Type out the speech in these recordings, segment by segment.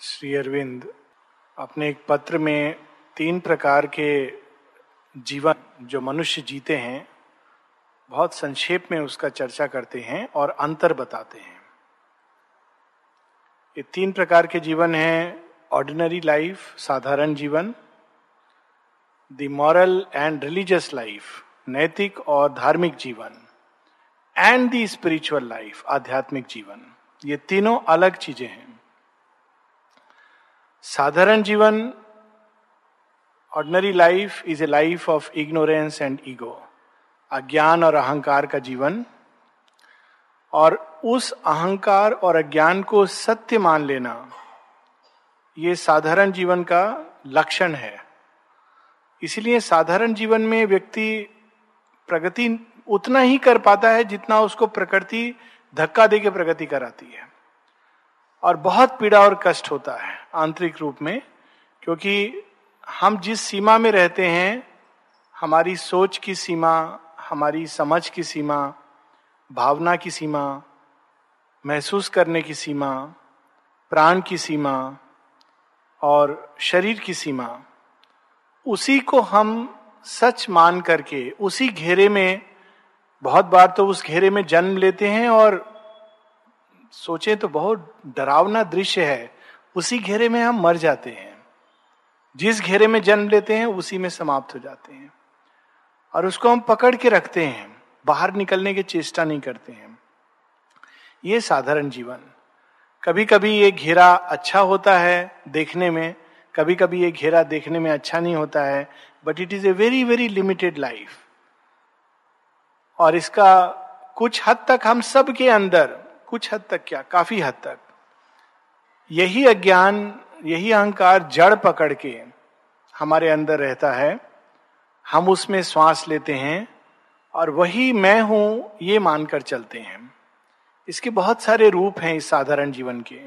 श्री अरविंद, अपने एक पत्र में तीन प्रकार के जीवन जो मनुष्य जीते हैं, बहुत संक्षेप में उसका चर्चा करते हैं और अंतर बताते हैं। ये तीन प्रकार के जीवन हैं ऑर्डिनरी लाइफ साधारण जीवन the moral and religious life नैतिक और धार्मिक जीवन एंड द स्पिरिचुअल लाइफ आध्यात्मिक जीवन। ये तीनों अलग चीज़ें हैं। साधारण जीवन ordinary life is a life of ignorance and ego अज्ञान और अहंकार का जीवन। और उस अहंकार और अज्ञान को सत्य मान लेना, ये साधारण जीवन का लक्षण है। इसलिए साधारण जीवन में व्यक्ति प्रगति उतना ही कर पाता है जितना उसको प्रकृति धक्का दे के प्रगति कराती है। और बहुत पीड़ा और कष्ट होता है आंतरिक रूप में, क्योंकि हम जिस सीमा में रहते हैं, हमारी सोच की सीमा, हमारी समझ की सीमा, भावना की सीमा, महसूस करने की सीमा, प्राण की सीमा और शरीर की सीमा, उसी को हम सच मान करके, उसी घेरे में, बहुत बार तो उस घेरे में जन्म लेते हैं और सोचे तो बहुत डरावना दृश्य है, उसी घेरे में हम मर जाते हैं। जिस घेरे में जन्म लेते हैं, उसी में समाप्त हो जाते हैं। और उसको हम पकड़ के रखते हैं, बाहर निकलने की चेष्टा नहीं करते हैं। ये साधारण जीवन। कभी कभी ये घेरा अच्छा होता है देखने में कभी कभी ये घेरा देखने में अच्छा नहीं होता है but it is a very very limited life और इसका कुछ हद तक हम सब के अंदर कुछ हद तक क्या, काफ़ी हद तक। यही अज्ञान, यही अहंकार जड़ पकड़ के हमारे अंदर रहता है। हम उसमें श्वास लेते हैं और वही मैं हूँ, ये मानकर चलते हैं। इसके बहुत सारे रूप हैं इस साधारण जीवन के।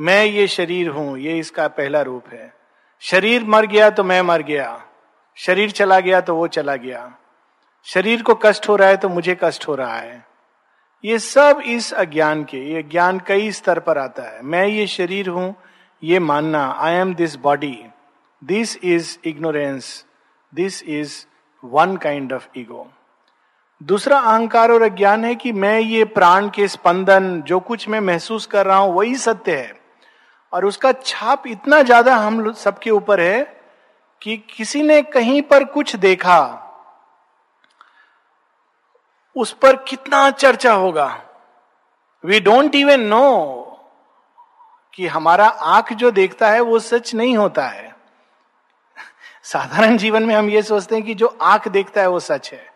मैं ये शरीर हूँ, ये इसका पहला रूप है। शरीर मर गया तो मैं मर गया। शरीर चला गया तो वो चला गया। शरीर को कष्ट हो रहा है तो मुझे कष्ट हो रहा है। ये सब इस अज्ञान के, ये ज्ञान कई स्तर पर आता है। मैं ये शरीर हूँ, ये मानना I am this body this is ignorance this is one kind of ego दूसरा अहंकार और अज्ञान है कि मैं ये प्राण के स्पंदन, जो कुछ मैं महसूस कर रहा हूँ, वही सत्य है। और उसका छाप इतना ज़्यादा हम सबके ऊपर है कि किसी ने कहीं पर कुछ देखा उस पर कितना चर्चा होगा? वी डोंट इवन नो कि हमारा आँख जो देखता है, वो सच नहीं होता है। साधारण जीवन में हम ये सोचते हैं कि जो आँख देखता है, वो सच है।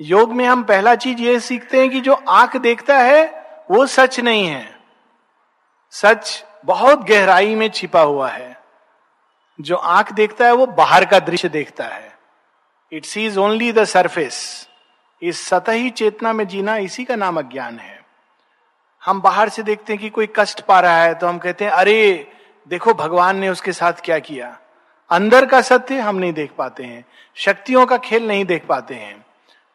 योग में हम पहला चीज़ ये सीखते हैं कि जो आँख देखता है, वो सच नहीं है। सच बहुत गहराई में छिपा हुआ है। जो आँख देखता है, वो बाहर का दृश्य देखता है। It sees only the surface इस सतही चेतना में जीना इसी का नाम अज्ञान है। हम बाहर से देखते हैं कि कोई कष्ट पा रहा है तो हम कहते हैं, अरे, देखो भगवान ने उसके साथ क्या किया। अंदर का सत्य हम नहीं देख पाते हैं, शक्तियों का खेल नहीं देख पाते हैं,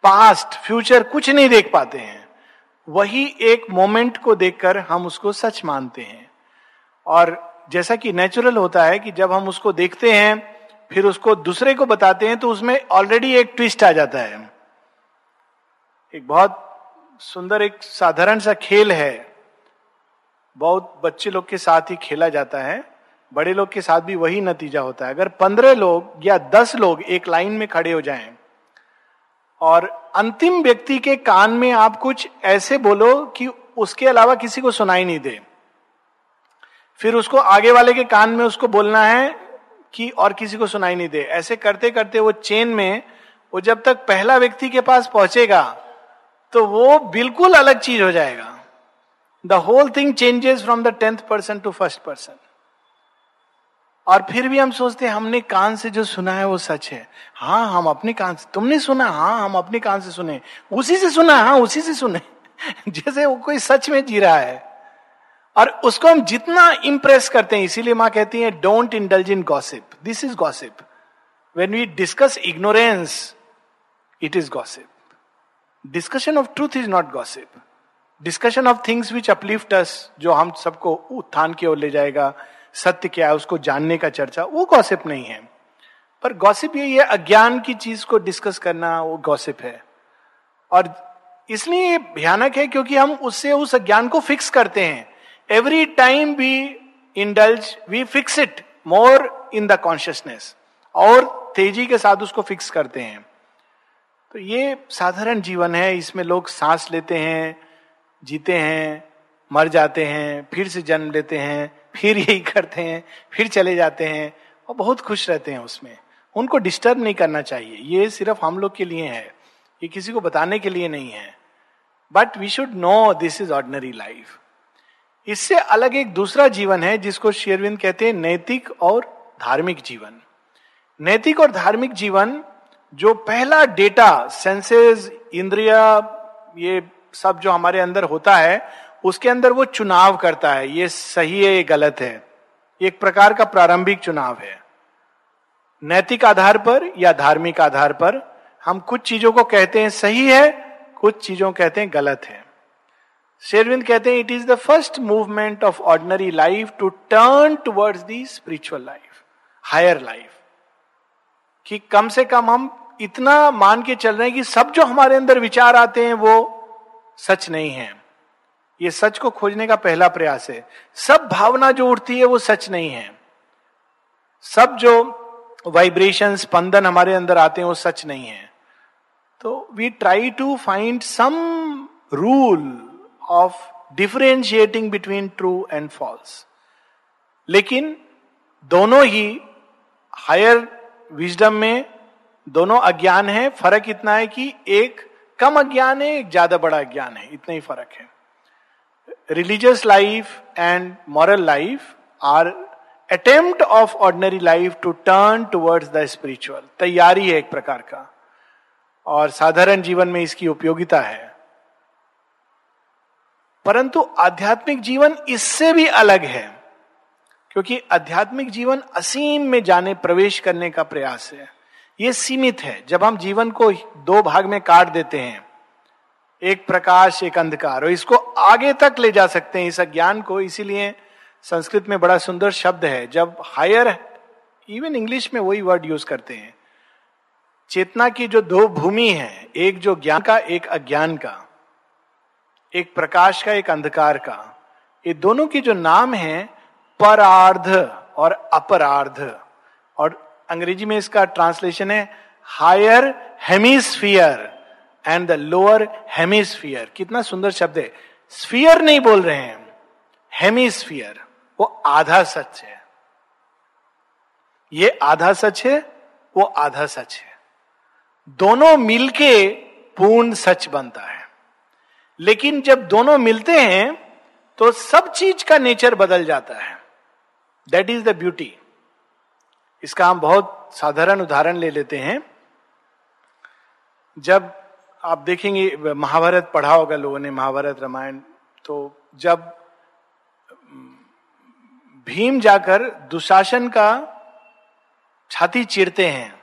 पास्ट, फ्यूचर कुछ नहीं देख पाते हैं। वही एक मोमेंट को देखकर हम उसको सच मानते हैं। और जैसा कि नेचुरल होता है कि जब हम उसको देखते हैं, फिर उसको दूसरे को बताते हैं तो उसमें ऑलरेडी एक ट्विस्ट आ जाता है। एक बहुत सुंदर, एक साधारण सा खेल है। बहुत बच्चे लोग के साथ ही खेला जाता है। बड़े लोग के साथ भी वही नतीजा होता है। अगर पंद्रह लोग या दस लोग एक लाइन में खड़े हो जाएँ, और अंतिम व्यक्ति के कान में आप कुछ ऐसे बोलो कि उसके अलावा किसी को सुनाई नहीं दे। फिर उसको आगे वाले के कान में उसको बोलना है कि और किसी को सुनाई नहीं दे। ऐसे करते करते वो चेन में वो जब तक पहला व्यक्ति के पास पहुंचेगा तो वो बिल्कुल अलग चीज़ हो जाएगा। The whole thing changes from the tenth person to first person और फिर भी हम सोचते हैं, हमने कान से जो सुना है वो सच है। हाँ हम अपने कान से, तुमने सुना हाँ हम अपने कान से सुने। उसी से सुना हाँ उसी से सुने। जैसे वो कोई सच में जी रहा है। और उसको हम जितना इंप्रेस करते हैं, इसीलिए माँ कहती है don't indulge in gossip this is gossip when we discuss ignorance it is gossip discussion of truth is not gossip discussion of things which uplift us जो हम सबको उत्थान की ओर ले जाएगा, सत्य क्या है, उसको जानने का चर्चा, वो गॉसिप नहीं है। पर गॉसिप यही है, अज्ञान की चीज़ को डिस्कस करना, वो गॉसिप है। और इसलिए भयानक है क्योंकि हम उससे, उस अज्ञान को फिक्स करते हैं। Every time we indulge we fix it more in the consciousness और तेज़ी के साथ उसको फिक्स करते हैं। तो ये साधारण जीवन है, इसमें लोग सांस लेते हैं, जीते हैं, मर जाते हैं, फिर से जन्म लेते हैं, फिर यही करते हैं, फिर चले जाते हैं और बहुत खुश रहते हैं उसमें। उनको डिस्टर्ब नहीं करना चाहिए, ये सिर्फ़ हम लोग के लिए है, ये किसी को बताने के लिए नहीं है। But we should know this is ordinary life इससे अलग एक दूसरा जीवन है, जिसको शेरविंद कहते हैं नैतिक और धार्मिक जीवन। नैतिक और धार्मिक जीवन जो पहला डेटा सेंसेस इंद्रिया, ये सब जो हमारे अंदर होता है, उसके अंदर वो चुनाव करता है। ये सही है, ये गलत है। एक प्रकार का प्रारंभिक चुनाव है। नैतिक आधार पर या धार्मिक आधार पर हम कुछ चीज़ों को कहते हैं सही है, कुछ चीज़ों कहते हैं गलत है। शेरविंद कहते हैं it is the first movement of ordinary life to turn towards the spiritual life higher life कि कम से कम हम इतना मान के चल रहे हैं कि सब जो हमारे अंदर विचार आते हैं वो सच नहीं है। ये सच को खोजने का पहला प्रयास है। सब भावना जो उठती है वो सच नहीं है। सब जो वाइब्रेशन स्पंदन हमारे अंदर आते हैं वो सच नहीं है। तो we try to find some rule of differentiating between true and false लेकिन दोनों ही हायर विजडम में दोनों अज्ञान है। फ़र्क इतना है कि एक कम अज्ञान है, एक ज़्यादा बड़ा अज्ञान है। इतना ही फ़र्क है। Religious life and moral life are attempt of ordinary life to turn towards the spiritual तैयारी है एक प्रकार का। और साधारण जीवन में इसकी उपयोगिता है। परंतु आध्यात्मिक जीवन इससे भी अलग है। क्योंकि आध्यात्मिक जीवन असीम में जाने, प्रवेश करने का प्रयास है। ये सीमित है। जब हम जीवन को दो भाग में काट देते हैं, एक प्रकाश, एक अंधकार, और इसको आगे तक ले जा सकते हैं, इस अज्ञान को, इसीलिए संस्कृत में बड़ा सुंदर शब्द है। जब हायर इवन इंग्लिश में वही वर्ड यूज़ करते हैं। चेतना की जो दो भूमि है, एक जो ज्ञान का, एक अज्ञान का, एक प्रकाश का, एक अंधकार का, ये दोनों की जो नाम है परार्ध और अपरार्ध। और अंग्रेज़ी में इसका ट्रांसलेशन है higher hemisphere and the lower hemisphere कितना सुंदर शब्द है। स्फियर नहीं बोल रहे हैं हेमिस्फियर वो आधा सच है। ये आधा सच है, वो आधा सच है। दोनों मिलके पूर्ण सच बनता है। लेकिन जब दोनों मिलते हैं तो सब चीज़ का नेचर बदल जाता है। दैट इज़ द ब्यूटी इसका हम बहुत साधारण उदाहरण ले लेते हैं। जब आप देखेंगे, महाभारत पढ़ा होगा लोगों ने, महाभारत रामायण तो जब भीम जाकर दुशासन का छाती चीरते हैं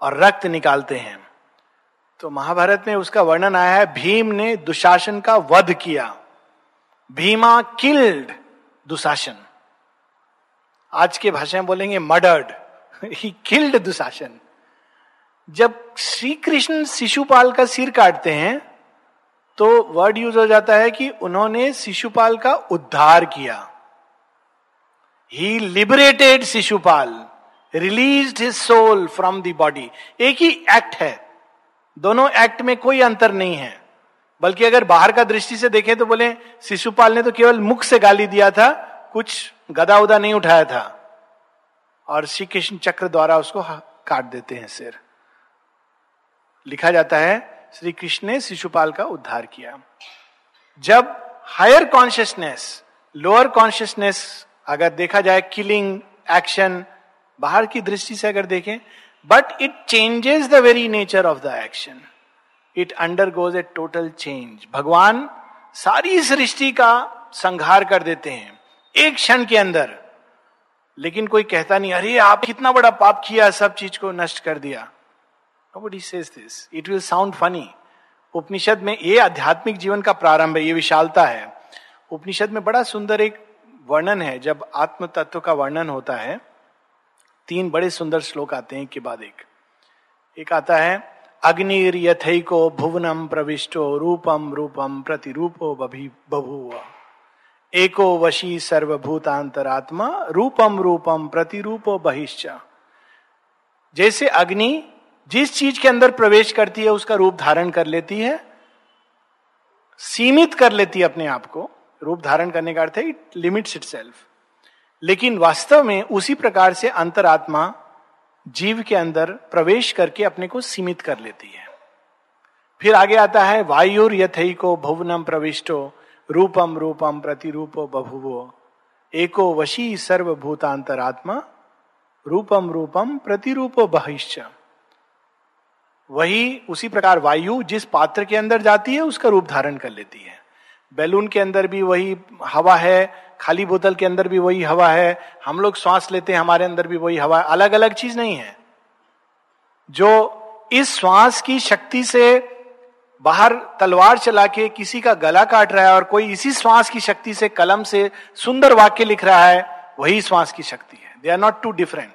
और रक्त निकालते हैं तो महाभारत में उसका वर्णन आया है, भीम ने दुशासन का वध किया। भीमा किल्ड दुशासन। आज के भाषा में बोलेंगे मर्डर्ड। ही किल्ड दुशासन जब श्री कृष्ण शिशुपाल का सिर काटते हैं तो वर्ड यूज़ हो जाता है कि उन्होंने शिशुपाल का उद्धार किया। He liberated Shishupal release his soul from the body एक ही एक्ट है। दोनों एक्ट में कोई अंतर नहीं है। बल्कि अगर बाहर का दृष्टि से देखें तो बोले, शिशुपाल ने तो केवल मुख से गाली दिया था, कुछ गदा उदा नहीं उठाया था। और श्री कृष्ण चक्र द्वारा उसको काट देते हैं सिर। लिखा जाता है श्री कृष्ण ने शिशुपाल का उद्धार किया। जब हायर कॉन्शियसनेस लोअर कॉन्शियसनेस अगर देखा जाए किलिंग एक्शन बाहर की दृष्टि से अगर देखें but it changes the very nature of the action it undergoes a total change भगवान सारी सृष्टि का संहार कर देते हैं। एक क्षण के अंदर। लेकिन कोई कहता नहीं, अरे आप कितना बड़ा पाप किया, सब चीज़ को नष्ट कर दिया। This. It will sound funny. उपनिषद में ये आध्यात्मिक जीवन का प्रारंभ है, ये विशालता है। उपनिषद में बड़ा सुंदर एक वर्णन है, जब आत्म तत्व का वर्णन होता है, तीन बड़े सुंदर श्लोक आते हैं के बाद एक। एक आता है अग्निर यथको भुवनम प्रविष्टो रूपम रूपम प्रतिरूपो बभूव। एको वशी सर्वभूतांतरात्मा रूपम रूपम प्रतिरूपो बहिश्च। जैसे अग्नि जिस चीज़ के अंदर प्रवेश करती है, उसका रूप धारण कर लेती है, सीमित कर लेती है अपने आप को। रूप धारण करने का अर्थ है इट लिमिट्स इट लेकिन वास्तव में उसी प्रकार से अंतरात्मा जीव के अंदर प्रवेश करके अपने को सीमित कर लेती है। फिर आगे आता है वायुर यथई को भुवनम प्रविष्टो। रूपम रूपम प्रतिरूपो बभुवो। एको वशी सर्वभूतांतरात्मा, रूपम रूपम प्रतिरूपो बहिश्च। वही उसी प्रकार वायु जिस पात्र के अंदर जाती है, उसका रूप धारण कर लेती है। बैलून के अंदर भी वही हवा है, खाली बोतल के अंदर भी वही हवा है, हम लोग श्वास लेते हैं, हमारे अंदर भी वही हवा अलग अलग चीज़ नहीं है। जो इस श्वास की शक्ति से बाहर तलवार चला के किसी का गला काट रहा है और कोई इसी श्वास की शक्ति से कलम से सुंदर वाक्य लिख रहा है, वही श्वास की शक्ति है। They are not two different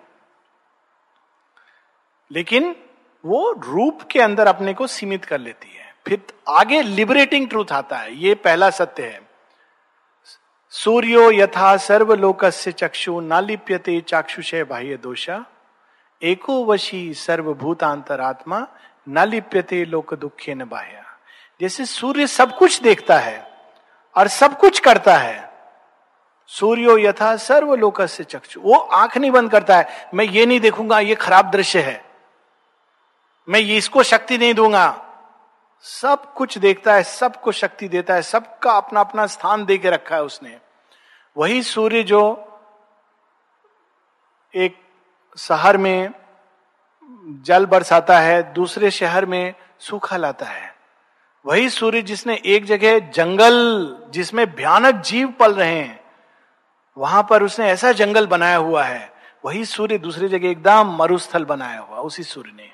लेकिन वो रूप के अंदर अपने को सीमित कर लेती है। फिर आगे लिबरेटिंग ट्रूथ आता है। ये पहला सत्य है। सूर्यो यथा सर्वलोक से चक्षु नालिप्यते चाक्षुषय बाह्य दोषा एको वशी सर्वभूतांतरात्मा न लिप्यते लोक दुखे न बाह्य जैसे सूर्य सब कुछ देखता है और सब कुछ करता है, सूर्यो यथा सर्वलोक से चक्षु। वो आँख नहीं बंद करता है, मैं ये नहीं देखूँगा, ये खराब दृश्य है। मैं ये इसको शक्ति नहीं दूँगा। सब कुछ देखता है, सबको शक्ति देता है, सबका अपना अपना स्थान दे के रखा है उसने। वही सूर्य जो एक शहर में जल बरसाता है, दूसरे शहर में सूखा लाता है। वही सूर्य जिसने एक जगह जंगल, जिसमें भयानक जीव पल रहे हैं, वहाँ पर उसने ऐसा जंगल बनाया हुआ है, वही सूर्य दूसरी जगह एकदम मरुस्थल बनाया हुआ, उसी सूर्य ने।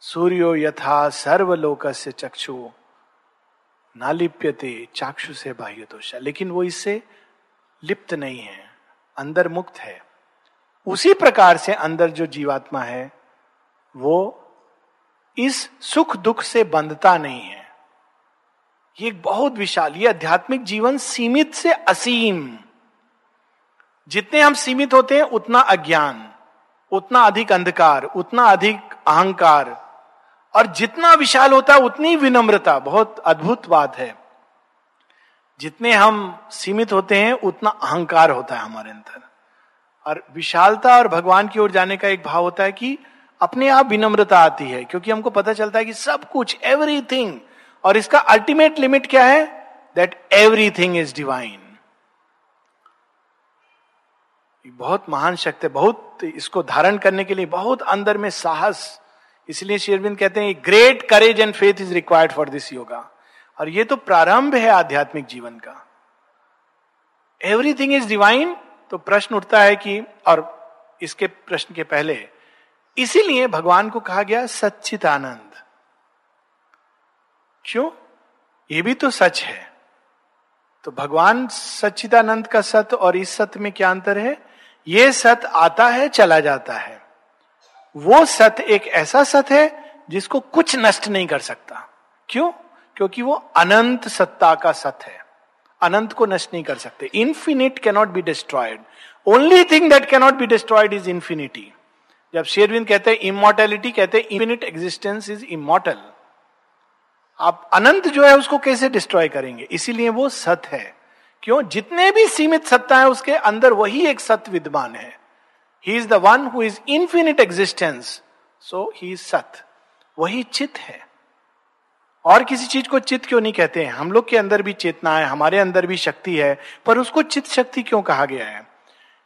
सूर्यो यथा सर्वलोक से चक्षु, नालिप्यते चाक्षु से बाह्य दोषा लेकिन वो इससे लिप्त नहीं है, अंदर मुक्त है। उसी प्रकार से अंदर जो जीवात्मा है, वो इस सुख दुख से बंधता नहीं है। ये बहुत विशाल, ये आध्यात्मिक जीवन सीमित से असीम। जितने हम सीमित होते हैं, उतना अज्ञान, उतना अधिक अंधकार, उतना अधिक अहंकार, और जितना विशाल होता है, उतनी विनम्रता। बहुत अद्भुत बात है। जितने हम सीमित होते हैं, उतना अहंकार होता है हमारे अंदर। और विशालता और भगवान की ओर जाने का एक भाव होता है कि अपने आप विनम्रता आती है, क्योंकि हमको पता चलता है कि सब कुछ एवरीथिंग और इसका अल्टीमेट लिमिट क्या है? दैट एवरीथिंग इज़ डिवाइन बहुत महान शक्ति है, बहुत इसको धारण करने के लिए बहुत अंदर में साहस। इसलिए शेरविंद कहते हैं great courage and faith is required for this yoga और ये तो प्रारंभ है आध्यात्मिक जीवन का। एवरीथिंग इज़ डिवाइन तो प्रश्न उठता है कि, और इसके प्रश्न के पहले, इसीलिए भगवान को कहा गया सच्चित आनंद क्यों? ये भी तो सच है। तो भगवान सच्चिदानंद का सत्य और इस सत्य में क्या अंतर है? ये सत्य आता है, चला जाता है। वो सत्य एक ऐसा सत्य है, जिसको कुछ नष्ट नहीं कर सकता। क्यों? क्योंकि वो अनंत सत्ता का सत्य है। अनंत को नष्ट नहीं कर सकते। Infinite cannot be destroyed only thing that cannot be destroyed is infinity जब शेरविंद कहते हैं इमोर्टेलिटी कहते हैं इन्फिनिट एग्जिस्टेंस इज़ इमोर्टल आप अनंत जो है उसको कैसे डिस्ट्रॉय करेंगे? इसीलिए वो सत्य है। क्यों? जितने भी सीमित सत्ता है उसके अंदर वही एक सत्य विद्यमान है। He is the one who is infinite existence so he is Sat. वही चित है। और किसी चीज़ को चित क्यों नहीं कहते हैं? हम लोग के अंदर भी चेतना है, हमारे अंदर भी शक्ति है, पर उसको चित शक्ति क्यों कहा गया है?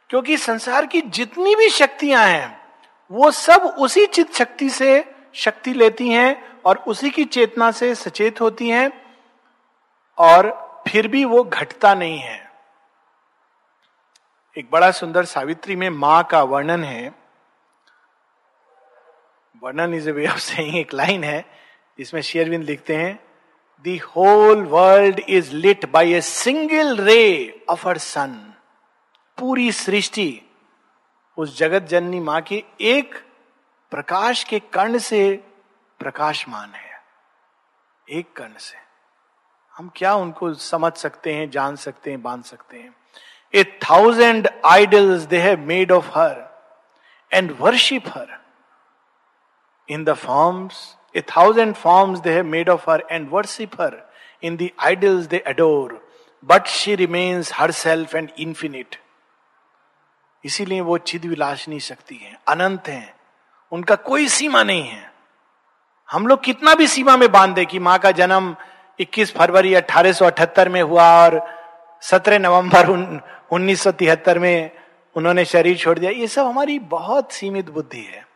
क्योंकि संसार की जितनी भी शक्तियाँ हैं, वो सब उसी चित शक्ति से शक्ति लेती हैं और उसी की चेतना से सचेत होती हैं और फिर भी वो घटता नहीं है। एक बड़ा सुंदर सावित्री में माँ का वर्णन है। वर्णन is a way of saying, एक लाइन है। जिसमें शेयरविंद लिखते हैं the whole world is lit by a single ray of her sun पूरी सृष्टि उस जगत जननी माँ के एक प्रकाश के कर्ण से प्रकाशमान है। एक कर्ण से। हम क्या उनको समझ सकते हैं, जान सकते हैं, बाँध सकते हैं? A thousand idols they have made of her and worship her in the forms a thousand forms they have made of her and worship her in the idols they adore but she remains herself and infinite इसीलिए वो चिद विलासनी शक्ति है, अनंत है। उनका कोई सीमा नहीं है। हम लोग कितना भी सीमा में बाँध दे कि माँ का जन्म 21 फरवरी अठारह में हुआ और 17 नवंबर उन्नीस में उन्होंने शरीर छोड़ दिया। ये सब हमारी बहुत सीमित बुद्धि है।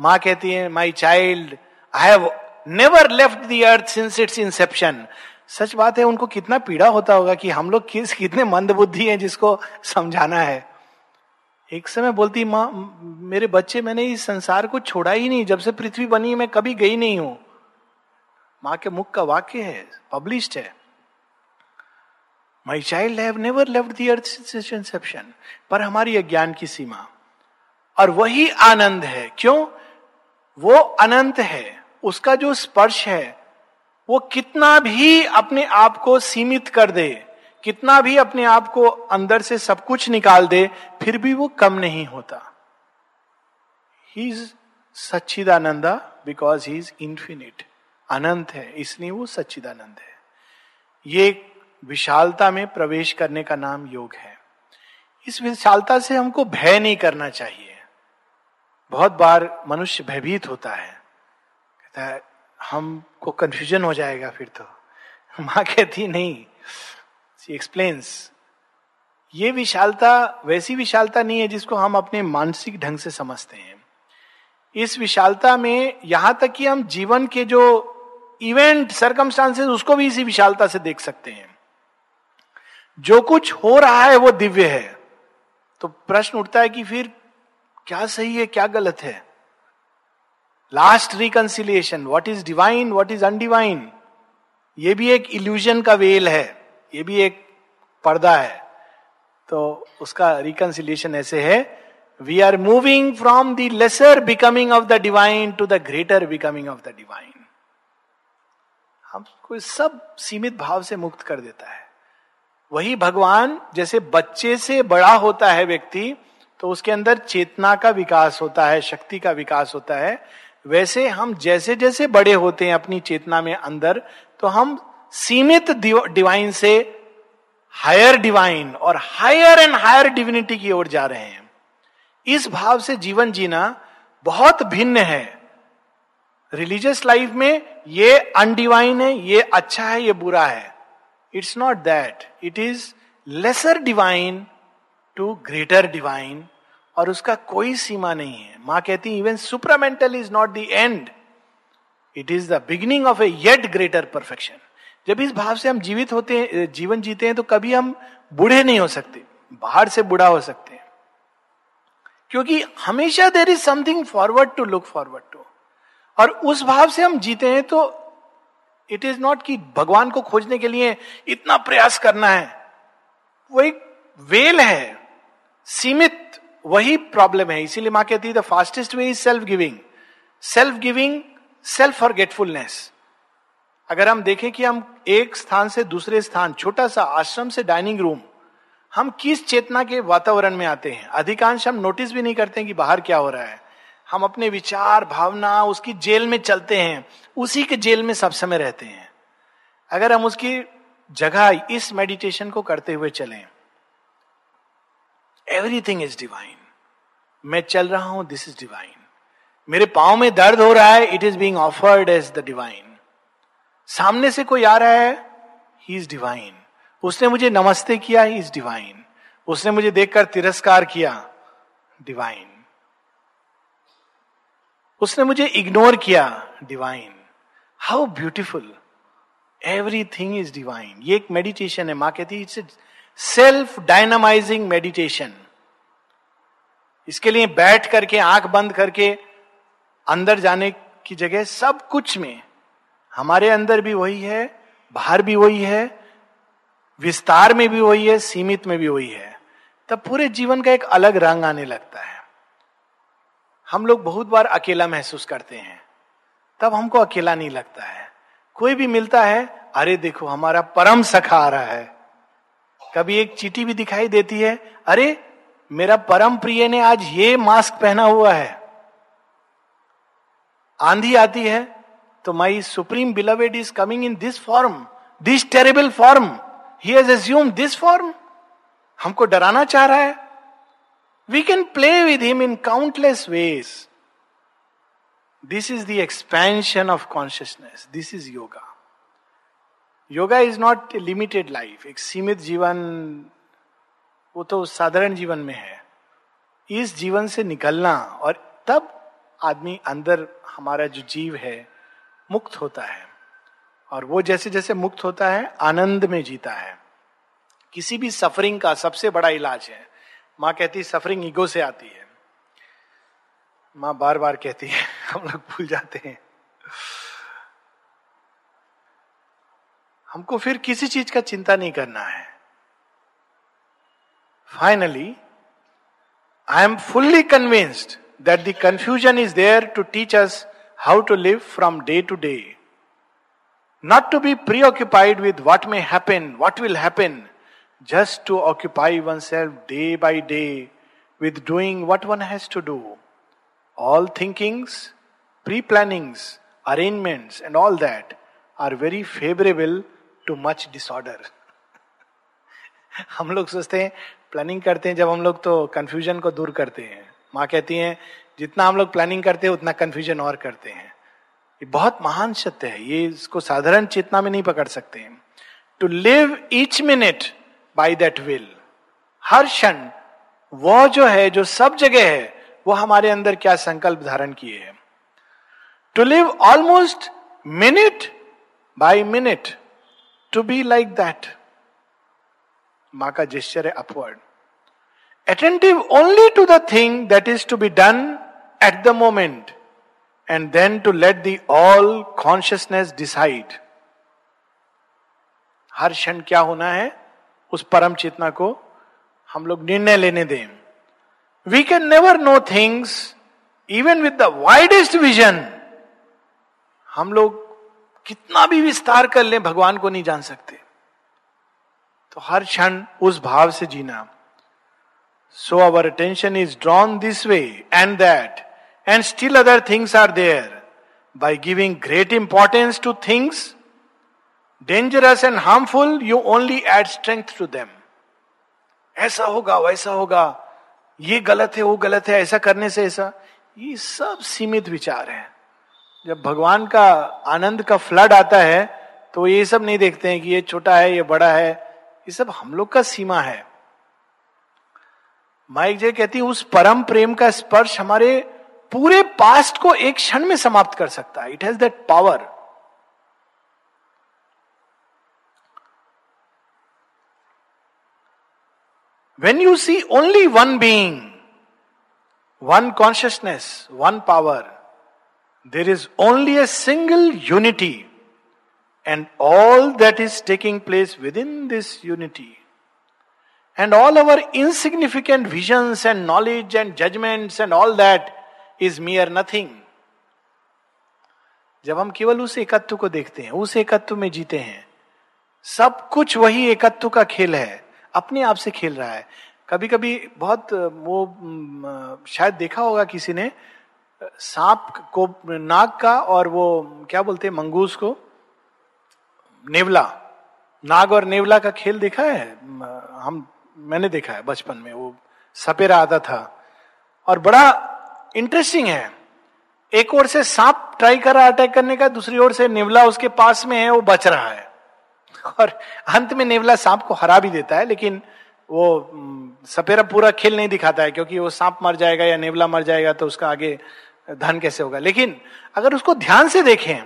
माँ कहती है my child I have never left the earth since its inception सच बात है, उनको कितना पीड़ा होता होगा कि हम लोग किस, कितने मंद बुद्धि हैं जिसको समझाना है। एक समय बोलती, माँ, मेरे बच्चे, मैंने इस संसार को छोड़ा ही नहीं, जब से पृथ्वी बनी मैं कभी गई नहीं हूँ। माँ के मुख का वाक्य है पब्लिश्ड है। My child have never left the earth inception पर हमारी अज्ञान की सीमा। और वही आनंद है। क्यों? वो अनंत है, उसका जो स्पर्श है, वो कितना भी अपने आप को सीमित कर दे, कितना भी अपने आप को अंदर से सब कुछ निकाल दे, फिर भी वो कम नहीं होता। He is Satchidananda because he is infinite अनंत है, इसलिए वो सच्चिदानंद है। ये विशालता में प्रवेश करने का नाम योग है। इस विशालता से हमको भय नहीं करना चाहिए। बहुत बार मनुष्य भयभीत होता है। कहता है, हमको कंफ्यूजन हो जाएगा फिर तो। माँ कहती, नहीं सी एक्सप्लेन्स ये विशालता, वैसी विशालता नहीं है जिसको हम अपने मानसिक ढंग से समझते हैं। इस विशालता में यहाँ तक कि हम जीवन के जो इवेंट सरकमस्टांसेस उसको भी इसी विशालता से देख सकते हैं। जो कुछ हो रहा है वो दिव्य है। तो प्रश्न उठता है कि फिर क्या सही है, क्या गलत है? Last reconciliation what is divine what is undivine ये भी एक इल्यूजन का वेल है, ये भी एक पर्दा है। तो उसका रिकंसिलिएशन ऐसे है we are moving from the lesser becoming of the divine to the greater becoming of the divine हमको सब सीमित भाव से मुक्त कर देता है। वही भगवान जैसे बच्चे से बड़ा होता है व्यक्ति तो उसके अंदर चेतना का विकास होता है, शक्ति का विकास होता है। वैसे हम जैसे जैसे बड़े होते हैं अपनी चेतना में अंदर तो हम सीमित डिवाइन से हायर डिवाइन और हायर एंड हायर डिविनिटी की ओर जा रहे हैं। इस भाव से जीवन जीना बहुत भिन्न है। रिलीजियस लाइफ में ये अनडिवाइन है, ये अच्छा है, ये बुरा है। It's not that it is lesser divine to greater divine और उसका कोई सीमा नहीं है। माँ कहती even supramental is not the end it is the beginning of a yet greater perfection जब इस भाव से हम जीवित होते हैं जीवन जीते हैं तो कभी हम बूढ़े नहीं हो सकते। बाहर से बूढ़ा हो सकते हैं। क्योंकि हमेशा there is something forward to look forward to और उस भाव से हम जीते हैं तो इट इज़ नॉट कि भगवान को खोजने के लिए इतना प्रयास करना है। वो एक वेल है। सीमित वही प्रॉब्लम है। इसीलिए माँ कहती है the fastest way is self giving self giving self forgetfulness अगर हम देखें कि हम एक स्थान से दूसरे स्थान, छोटा सा आश्रम से डाइनिंग रूम हम किस चेतना के वातावरण में आते हैं? अधिकांश हम नोटिस भी नहीं करते हैं कि बाहर क्या हो रहा है। हम अपने विचार, भावना उसकी जेल में चलते हैं। उसी के जेल में सब समय रहते हैं। अगर हम उसकी जगह इस मेडिटेशन को करते हुए चलें एवरीथिंग इज़ डिवाइन मैं चल रहा हूँ दिस इज़ डिवाइन मेरे पाओ में दर्द हो रहा है it is being offered as the divine सामने से कोई आ रहा है ही इज़ डिवाइन उसने मुझे नमस्ते किया ही इज़ डिवाइन उसने मुझे देखकर तिरस्कार किया डिवाइन उसने मुझे इग्नोर किया divine how beautiful everything is divine ये एक मेडिटेशन है। माँ कहती इट्स सेल्फ डायनामाइजिंग मेडिटेशन इसके लिए बैठ करके, आँख बंद करके, अंदर जाने की जगह सब कुछ में, हमारे अंदर भी वही है, बाहर भी वही है, विस्तार में भी वही है, सीमित में भी वही है। तब पूरे जीवन का एक अलग रंग आने लगता है। हम लोग बहुत बार अकेला महसूस करते हैं। तब हमको अकेला नहीं लगता है। कोई भी मिलता है, अरे देखो, हमारा परम सखा आ रहा है। कभी एक चीटी भी दिखाई देती है, अरे, मेरा परम प्रिय ने आज ये मास्क पहना हुआ है। आंधी आती है तो my supreme beloved is coming in this form this terrible form he has assume this form हमको डराना चाह रहा है। We can play with him in countless ways this is the expansion of consciousness this is yoga yoga is not limited life, एक सीमित जीवन, वो तो साधारण जीवन में है। इस जीवन से निकलना और तब आदमी अंदर हमारा जो जीव है, मुक्त होता है। और वो जैसे जैसे मुक्त होता है, आनंद में जीता है। किसी भी सफरिंग का सबसे बड़ा इलाज है। माँ कहती सफरिंग ईगो से आती है। माँ बार बार कहती है, हम लोग भूल जाते हैं। हमको फिर किसी चीज़ का चिंता नहीं करना है। Finally I am fully convinced that the confusion is there to teach us how to live from day to day not to be preoccupied with what may happen what will happen just to occupy oneself day by day with doing what one has to do all thinkings pre plannings arrangement and all that are very favourable to much disorder. हम लोग सोचते हैं planning करते हैं, जब हम लोग तो कंफ्यूजन को दूर करते हैं। माँ कहती हैं, जितना हम लोग प्लानिंग करते हैं, उतना कंफ्यूजन और करते हैं। ये बहुत महान सत्य है। ये इसको साधारण चेतना में नहीं पकड़ सकते हैं। To live each minute by that will हर क्षण, वो जो है, जो सब जगह है, वो हमारे अंदर क्या संकल्प धारण किए हैं। To live almost minute by minute to be like that माँ का जेस्चर है upward attentive only to the thing that is to be done at the moment and then to let the all consciousness decide हर क्षण क्या होना है? उस परम चेतना को हम लोग निर्णय लेने दें। We can never know things even with the widest vision हम लोग कितना भी विस्तार कर लें, भगवान को नहीं जान सकते। तो हर क्षण उस भाव से जीना। So our attention is drawn this way and that and still other things are there by giving great importance to things dangerous and harmful you only add strength to them ऐसा होगा, वैसा होगा। ये गलत है, वो गलत है, ऐसा करने से ऐसा। ये सब सीमित विचार है। जब भगवान का आनंद का फ्लड आता है तो ये सब नहीं देखते हैं कि ये छोटा है, ये बड़ा है। ये सब हम लोग का सीमा है। माइक जय कहती उस परम प्रेम का स्पर्श हमारे पूरे पास्ट को एक क्षण में समाप्त कर सकता है। It has that power when you see only one one one one one one power, there is only a single unity, and all that is taking place within this unity. And all our insignificant visions and knowledge and judgments and all that is mere nothing. जब हम केवल उस एकत्व को देखते हैं उस एकत्व में जीते हैं सब कुछ वही एकत्व का खेल है अपने आप से खेल रहा है कभी कभी बहुत वो शायद देखा होगा किसी ने सांप को, नाग का और वो, क्या बोलते हैं, मंगूस को? नेवला। नाग और नेवला का खेल देखा है? हम, मैंने देखा है बचपन में, वो सपेरा आता था। और बड़ा इंटरेस्टिंग है। एक ओर से सांप ट्राई कर रहा अटैक करने का, दूसरी ओर से नेवला उसके पास में है, वो बच रहा है। और अंत में नेवला सांप को हरा भी देता है, लेकिन वो सपेरा पूरा खेल नहीं दिखाता है, क्योंकि वो सांप मर जाएगा या नेवला मर जाएगा तो उसका आगे धन कैसे होगा? लेकिन अगर उसको ध्यान से देखें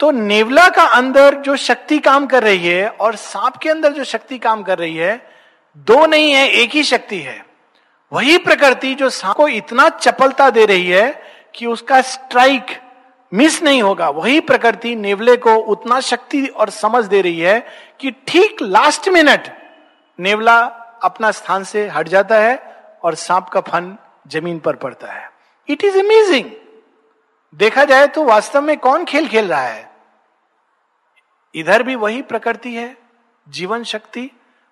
तो नेवला का अंदर जो शक्ति काम कर रही है और सांप के अंदर जो शक्ति काम कर रही है, दो नहीं है, एक ही शक्ति है। वही प्रकृति जो सांप को इतना चपलता दे रही है कि उसका स्ट्राइक मिस नहीं होगा। वही प्रकृति नेवले को उतना शक्ति और समझ दे रही है कि ठीक लास्ट मिनट नेवला अपना स्थान से हट जाता है और सांप का फन ज़मीन पर पड़ता है। इट इज़ अमेजिंग देखा जाए तो वास्तव में कौन खेल खेल रहा है? इधर भी वही प्रकृति है, जीवन शक्ति।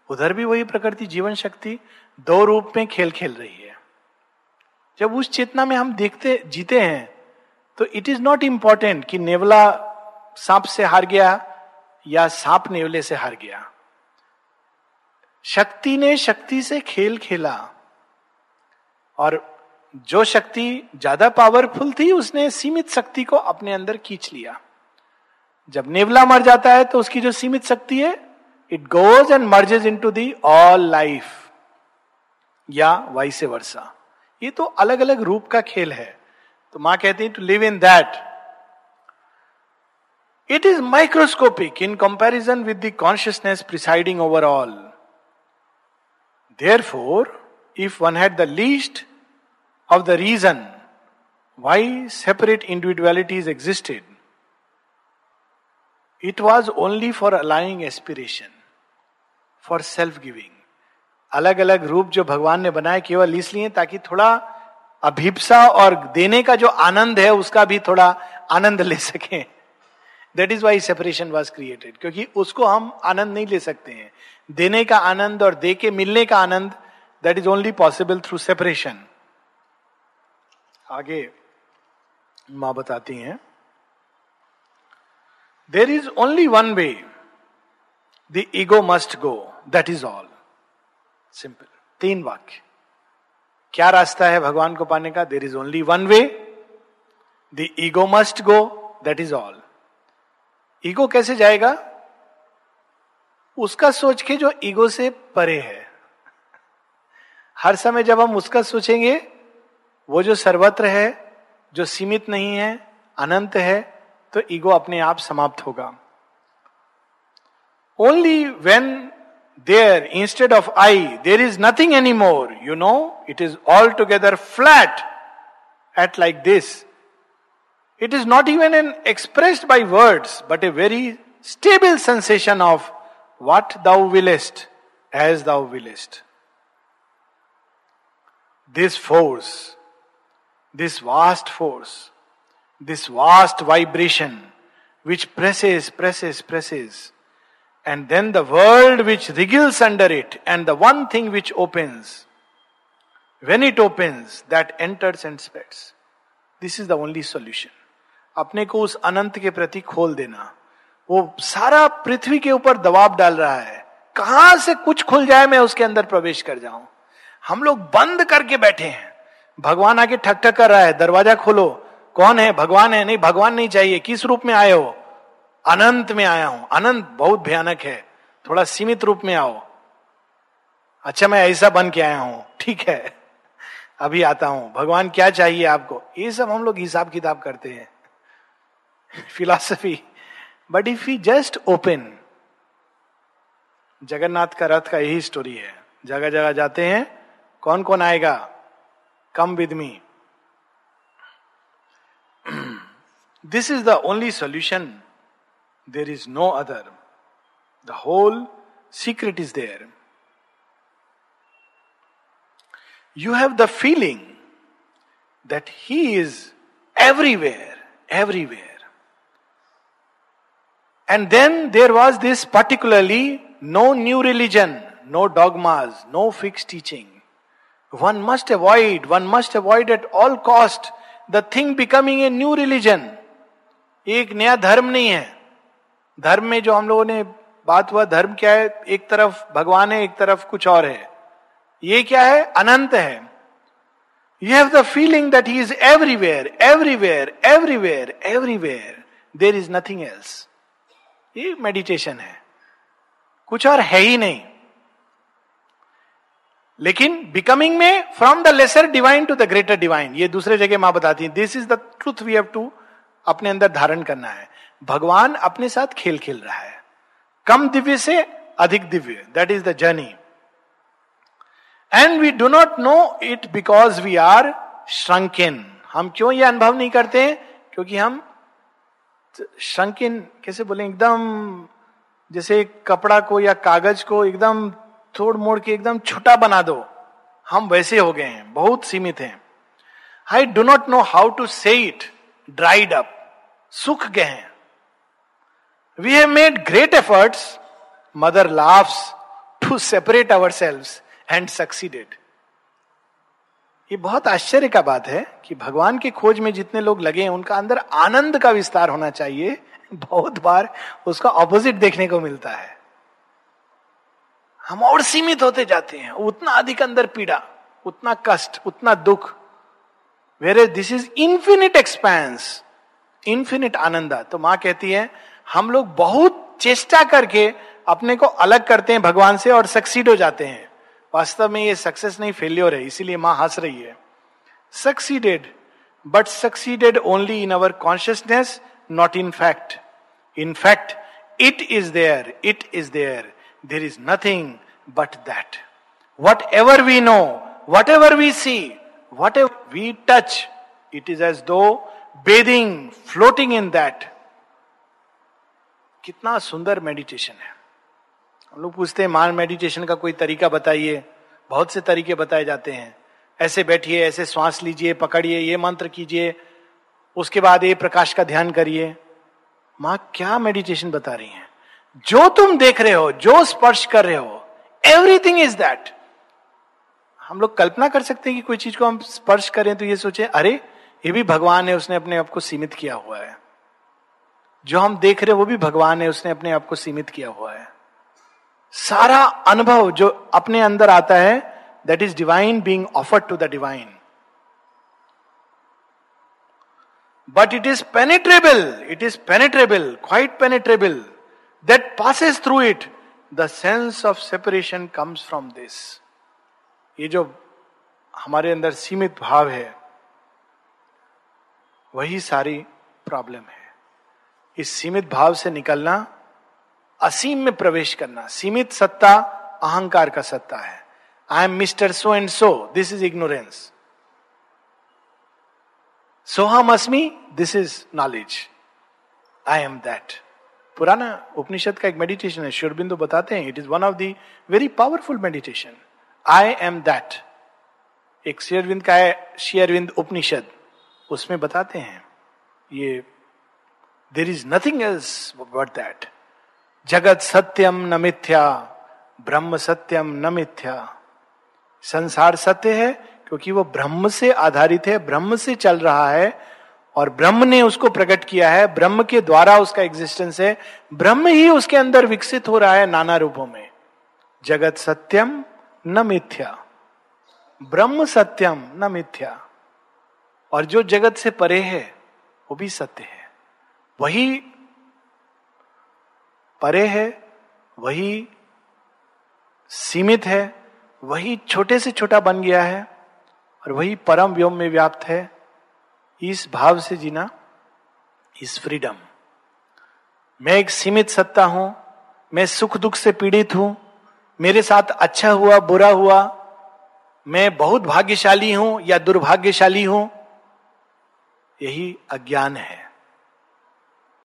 उधर भी वही प्रकृति, जीवन शक्ति। दो रूप में खेल खेल रही है। जब उस चेतना में हम देखते, जीते हैं तो इट इज़ नॉट इंपॉर्टेंट कि नेवला सांप से हार गया या सांप नेवले से हार गया। शक्ति ने शक्ति से खेल खेला। और जो शक्ति ज़्यादा पावरफुल थी, उसने सीमित शक्ति को अपने अंदर खींच लिया। जब नेवला मर जाता है तो उसकी जो सीमित शक्ति है it goes and merges into the all life या वाइसे वर्षा ये तो अलग अलग रूप का खेल है। तो माँ कहती है to live in that it is microscopic in comparison with the consciousness presiding over all therefore if one had the least of the reason why separate individualities existed it was only for allowing aspiration for self giving अलग अलग रूप जो भगवान ने बनाए, केवल इसलिए ताकि थोड़ा अभिप्सा और देने का जो आनंद है, उसका भी थोड़ा आनंद ले सके। That is why separation was created क्योंकि उसको हम आनंद नहीं ले सकते हैं। देने का आनंद और दे के मिलने का आनंद that is only possible through separation आगे माँ बताती हैं। There is only one way the ego must go that is all simple तीन वाक्य। क्या रास्ता है भगवान को पाने का? There is only one way the ego must go that is all ego कैसे जाएगा? उसका सोच के जो ईगो से परे है। हर समय जब हम उसका सोचेंगे वो जो सर्वत्र है, जो सीमित नहीं है, अनंत है तो ईगो अपने आप समाप्त होगा। Only when there instead of I there is nothing any more you know it is all together flat at like this it is not even an express by words but a very stable sensation of what thou willest as thou willest this force this vast force, this vast vibration, which presses, presses, presses, and then the world which wriggles under it, and the one thing which opens. When it opens, that enters and spreads. This is the only solution. अपने को उस अनंत के प्रति खोल देना वो सारा पृथ्वी के ऊपर दबाव डाल रहा है कहाँ से कुछ खुल जाए मैं उसके अंदर प्रवेश कर जाऊँ हम लोग बंद करके बैठे हैं भगवान आके ठक ठक कर रहा है, दरवाज़ा खोलो। कौन है? भगवान है। नहीं, भगवान नहीं चाहिए। किस रूप में आए हो? अनंत में आया हूँ। अनंत बहुत भयानक है। थोड़ा सीमित रूप में आओ। अच्छा मैं ऐसा बन के आया हूँ। ठीक है। अभी आता हूँ। भगवान क्या चाहिए आपको? ये सब हम लोग हिसाब किताब करते हैं। Philosophy but if you just open Jagannath का रथ का यही स्टोरी है। जगह जगह जाते हैं। कौन कौन आएगा? Come with me. this is the only solution. There is no other. The whole secret is there. You have the feeling that He is everywhere, everywhere. And then there was this particularly no new religion, no dogmas, no fixed teaching. One must avoid, one must avoid at all cost the thing becoming a new religion. एक नया धर्म नहीं है। धर्म में जो हम लोगों ने बात हुआ धर्म क्या है? एक तरफ़ भगवान है एक तरफ़ कुछ और है। ये क्या है? अनंत है। You have the feeling that he is everywhere everywhere everywhere everywhere there is nothing else ये मेडिटेशन है। कुछ और है ही नहीं। लेकिन बिकमिंग में from the lesser divine to the greater divine ये दूसरे जगह माँ बताती है this is the truth we have to अपने अंदर धारण करना है। भगवान अपने साथ खेल खेल रहा है। कम दिव्य से अधिक Divya that is the journey and we do not know it because we are shrinking हम क्यों ये अनुभव नहीं करते? हैं क्योंकि हम श्रंकिन कैसे बोले, एकदम जैसे कपड़ा को या कागज़ को एकदम तोड़ मोड़ के एकदम छोटा बना दो। हम वैसे हो गए हैं, बहुत सीमित हैं। I do not know how to say it dried up सुख गए हैं। We have made great efforts mother laughs to separate ourselves and succeeded ये बहुत आश्चर्य का बात है कि भगवान की खोज में जितने लोग लगे हैं, उनका अंदर आनंद का विस्तार होना चाहिए। बहुत बार उसका ऑपोजिट देखने को मिलता है। हम और सीमित होते जाते हैं। उतना अधिक अंदर पीड़ा, उतना कष्ट, उतना दुख। Where this is infinite expanse infinite ananda. तो माँ कहती है, हम लोग बहुत चेष्टा करके अपने को अलग करते हैं भगवान से और सक्सीड हो जाते हैं। वास्तव में ये सक्सेस नहीं फेल्योर है, इसीलिए माँ हंस रही है। Succeeded but succeeded only in our consciousness not in fact in fact it is there it is there there is nothing but that whatever we know whatever we see whatever we touch it is as though bathing floating in that कितना सुंदर meditation है। हम लोग पूछते हैं, मान meditation का कोई तरीका बताइए? बहुत से तरीके बताए जाते हैं। ऐसे बैठिए, ऐसे श्वास लीजिए, पकड़िए, ये मंत्र कीजिए, उसके बाद ये प्रकाश का ध्यान करिए। माँ, क्या मेडिटेशन बता रही हैं? जो तुम देख रहे हो, जो स्पर्श कर रहे हो एवरीथिंग इज़ दैट हम लोग कल्पना कर सकते हैं कि कोई चीज़ को हम स्पर्श करें तो ये सोचे, अरे, ये भी भगवान है, उसने अपने आप को सीमित किया हुआ है। जो हम देख रहे हैं वो भी भगवान है, उसने अपने आप को सीमित किया हुआ है। सारा अनुभव जो अपने अंदर आता है that is divine being offered to the divine but it is penetrable it is penetrable quite penetrable that passes through it the sense of separation comes from this ये जो हमारे अंदर सीमित भाव है, वही सारी प्रॉब्लम है। इस सीमित भाव से निकलना, असीम में प्रवेश करना, सीमित सत्ता, अहंकार का सत्ता है। I am mister so and so this is ignorance Soham Asmi this is knowledge I am that पुराना उपनिषद का एक मेडिटेशन है, शुरबिंदु बताते हैं it is one of the very powerful meditation I am that एक शेयरविंद का है शेयरविंद उपनिषद। उसमें बताते हैं, ये there is nothing else but that जगत सत्यम न मिथ्या, ब्रह्म सत्यम न मिथ्या। संसार सत्य है, क्योंकि वो ब्रह्म से आधारित है, ब्रह्म से चल रहा है और ब्रह्म ने उसको प्रकट किया है। ब्रह्म के द्वारा उसका एग्जिस्टेंस है। ब्रह्म ही उसके अंदर विकसित हो रहा है नाना रूपों में। जगत सत्यम न मिथ्या। ब्रह्म सत्यम न मिथ्या। और जो जगत से परे है, वो भी सत्य है। वही परे है, वही सीमित है, वही छोटे से छोटा बन गया है, और वही परम व्योम में व्याप्त है। इस भाव से जीना इस फ्रीडम। मैं एक सीमित सत्ता हूँ, मैं सुख दुख से पीड़ित हूँ, मेरे साथ अच्छा हुआ, बुरा हुआ, मैं बहुत भाग्यशाली हूँ या दुर्भाग्यशाली हूँ, यही अज्ञान है।